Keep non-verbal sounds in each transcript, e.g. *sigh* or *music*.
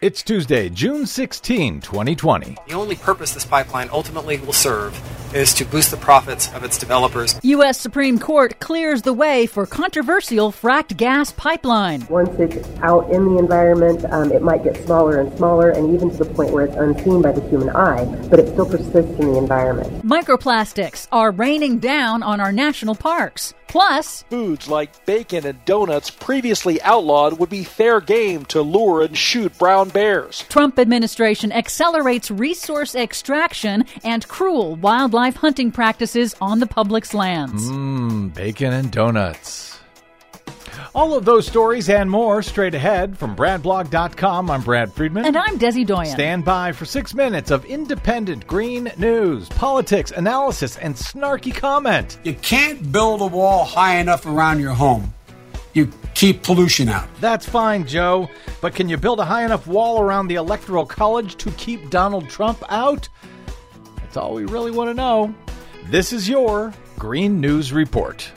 It's Tuesday, June 16, 2020. The only purpose this pipeline ultimately will serve is to boost the profits of its developers. U.S. Supreme Court clears the way for controversial fracked gas pipeline. Once it's out in the environment, um, it might get smaller and smaller, and even to the point where it's unseen by the human eye, but it still persists in the environment. Microplastics are raining down on our national parks. Plus, foods like bacon and donuts previously outlawed would be fair game to lure and shoot brown bears. Trump administration accelerates resource extraction and cruel wildlife hunting practices on the public's lands. Mmm, bacon and donuts. All of those stories and more straight ahead from BradBlog.com. I'm Brad Friedman. And I'm Desi Doyen. Stand by for six minutes of independent green news, politics, analysis, and snarky comment. You can't build a wall high enough around your home. You keep pollution out. That's fine, Joe. But can you build a high enough wall around the Electoral College to keep Donald Trump out? All we really want to know. This is your Green News Report.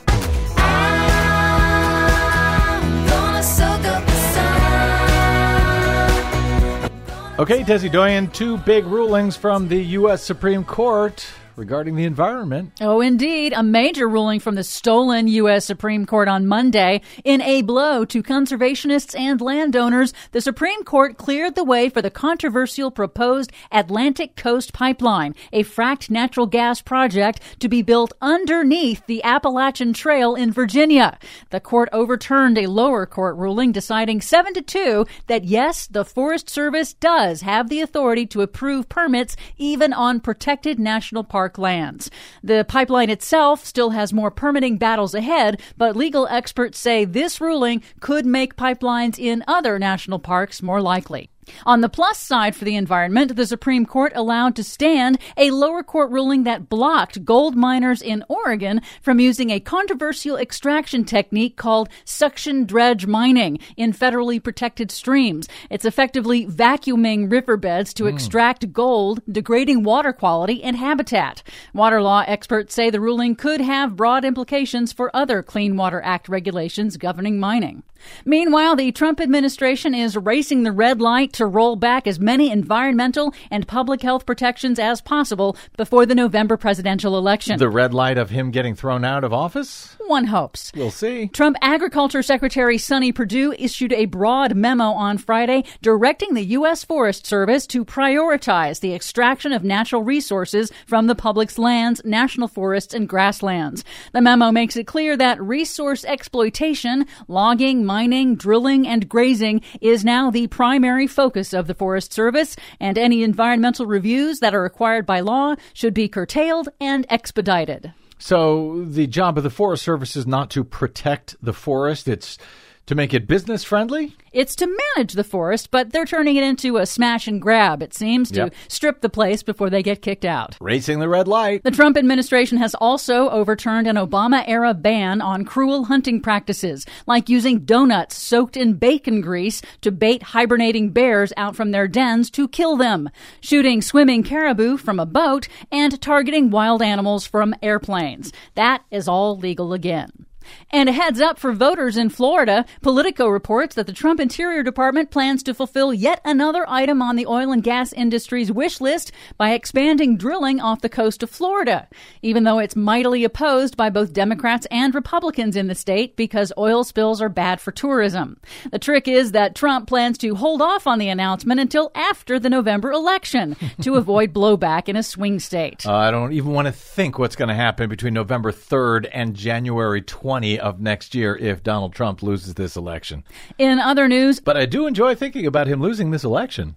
Okay, Desi Doyen, two big rulings from the U.S. Supreme Court regarding the environment. Oh, indeed. A major ruling from the stolen U.S. Supreme Court on Monday. In a blow to conservationists and landowners, the Supreme Court cleared the way for the controversial proposed Atlantic Coast Pipeline, a fracked natural gas project to be built underneath the Appalachian Trail in Virginia. The court overturned a lower court ruling deciding 7 to 2 that yes, the Forest Service does have the authority to approve permits even on protected national park park lands. The pipeline itself still has more permitting battles ahead, but legal experts say this ruling could make pipelines in other national parks more likely. On the plus side for the environment, the Supreme Court allowed to stand a lower court ruling that blocked gold miners in Oregon from using a controversial extraction technique called suction dredge mining in federally protected streams. It's effectively vacuuming riverbeds to mm. extract gold, degrading water quality and habitat. Water law experts say the ruling could have broad implications for other Clean Water Act regulations governing mining. Meanwhile, the Trump administration is racing the red light to roll back as many environmental and public health protections as possible before the November presidential election. The red light of him getting thrown out of office? One hopes. We'll see. Trump Agriculture Secretary Sonny Perdue issued a broad memo on Friday directing the U.S. Forest Service to prioritize the extraction of natural resources from the public's lands, national forests, and grasslands. The memo makes it clear that resource exploitation, logging, mining, drilling, and grazing is now the primary focus of the Forest Service, and any environmental reviews that are required by law should be curtailed and expedited. So, the job of the Forest Service is not to protect the forest, it's to make it business friendly? It's to manage the forest, but they're turning it into a smash and grab, it seems, to yep. strip the place before they get kicked out. Racing the red light. The Trump administration has also overturned an Obama era ban on cruel hunting practices, like using donuts soaked in bacon grease to bait hibernating bears out from their dens to kill them, shooting swimming caribou from a boat, and targeting wild animals from airplanes. That is all legal again. And a heads up for voters in Florida, Politico reports that the Trump Interior Department plans to fulfill yet another item on the oil and gas industry's wish list by expanding drilling off the coast of Florida, even though it's mightily opposed by both Democrats and Republicans in the state because oil spills are bad for tourism. The trick is that Trump plans to hold off on the announcement until after the November election to *laughs* avoid blowback in a swing state. Uh, I don't even want to think what's going to happen between November 3rd and January 20 of next year if Donald Trump loses this election. In other news, but I do enjoy thinking about him losing this election.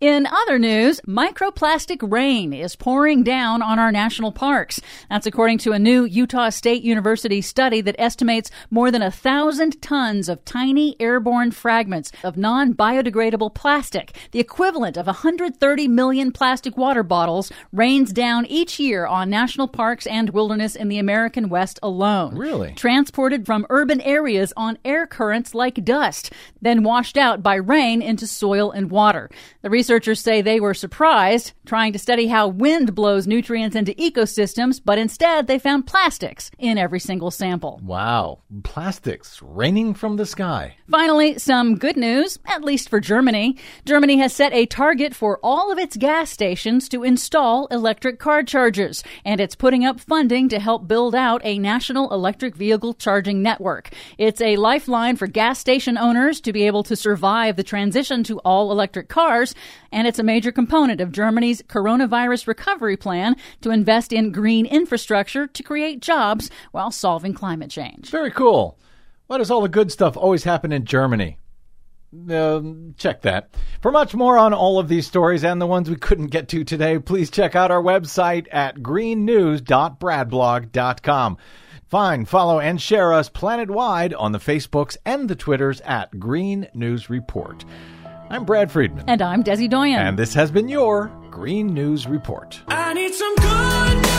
In other news, microplastic rain is pouring down on our national parks. That's according to a new Utah State University study that estimates more than a thousand tons of tiny airborne fragments of non biodegradable plastic, the equivalent of 130 million plastic water bottles, rains down each year on national parks and wilderness in the American West alone. Really? Trans- transported from urban areas on air currents like dust, then washed out by rain into soil and water. The researchers say they were surprised, trying to study how wind blows nutrients into ecosystems, but instead they found plastics in every single sample. Wow, plastics raining from the sky. Finally, some good news, at least for Germany. Germany has set a target for all of its gas stations to install electric car chargers, and it's putting up funding to help build out a national electric vehicle charging network. It's a lifeline for gas station owners to be able to survive the transition to all electric cars, and it's a major component of Germany's coronavirus recovery plan to invest in green infrastructure to create jobs while solving climate change. Very cool. Why does all the good stuff always happen in Germany? Um, check that. For much more on all of these stories and the ones we couldn't get to today, please check out our website at greennews.bradblog.com. Find, follow, and share us planet-wide on the Facebooks and the Twitters at Green News Report. I'm Brad Friedman. And I'm Desi Doyen. And this has been your Green News Report. I need some good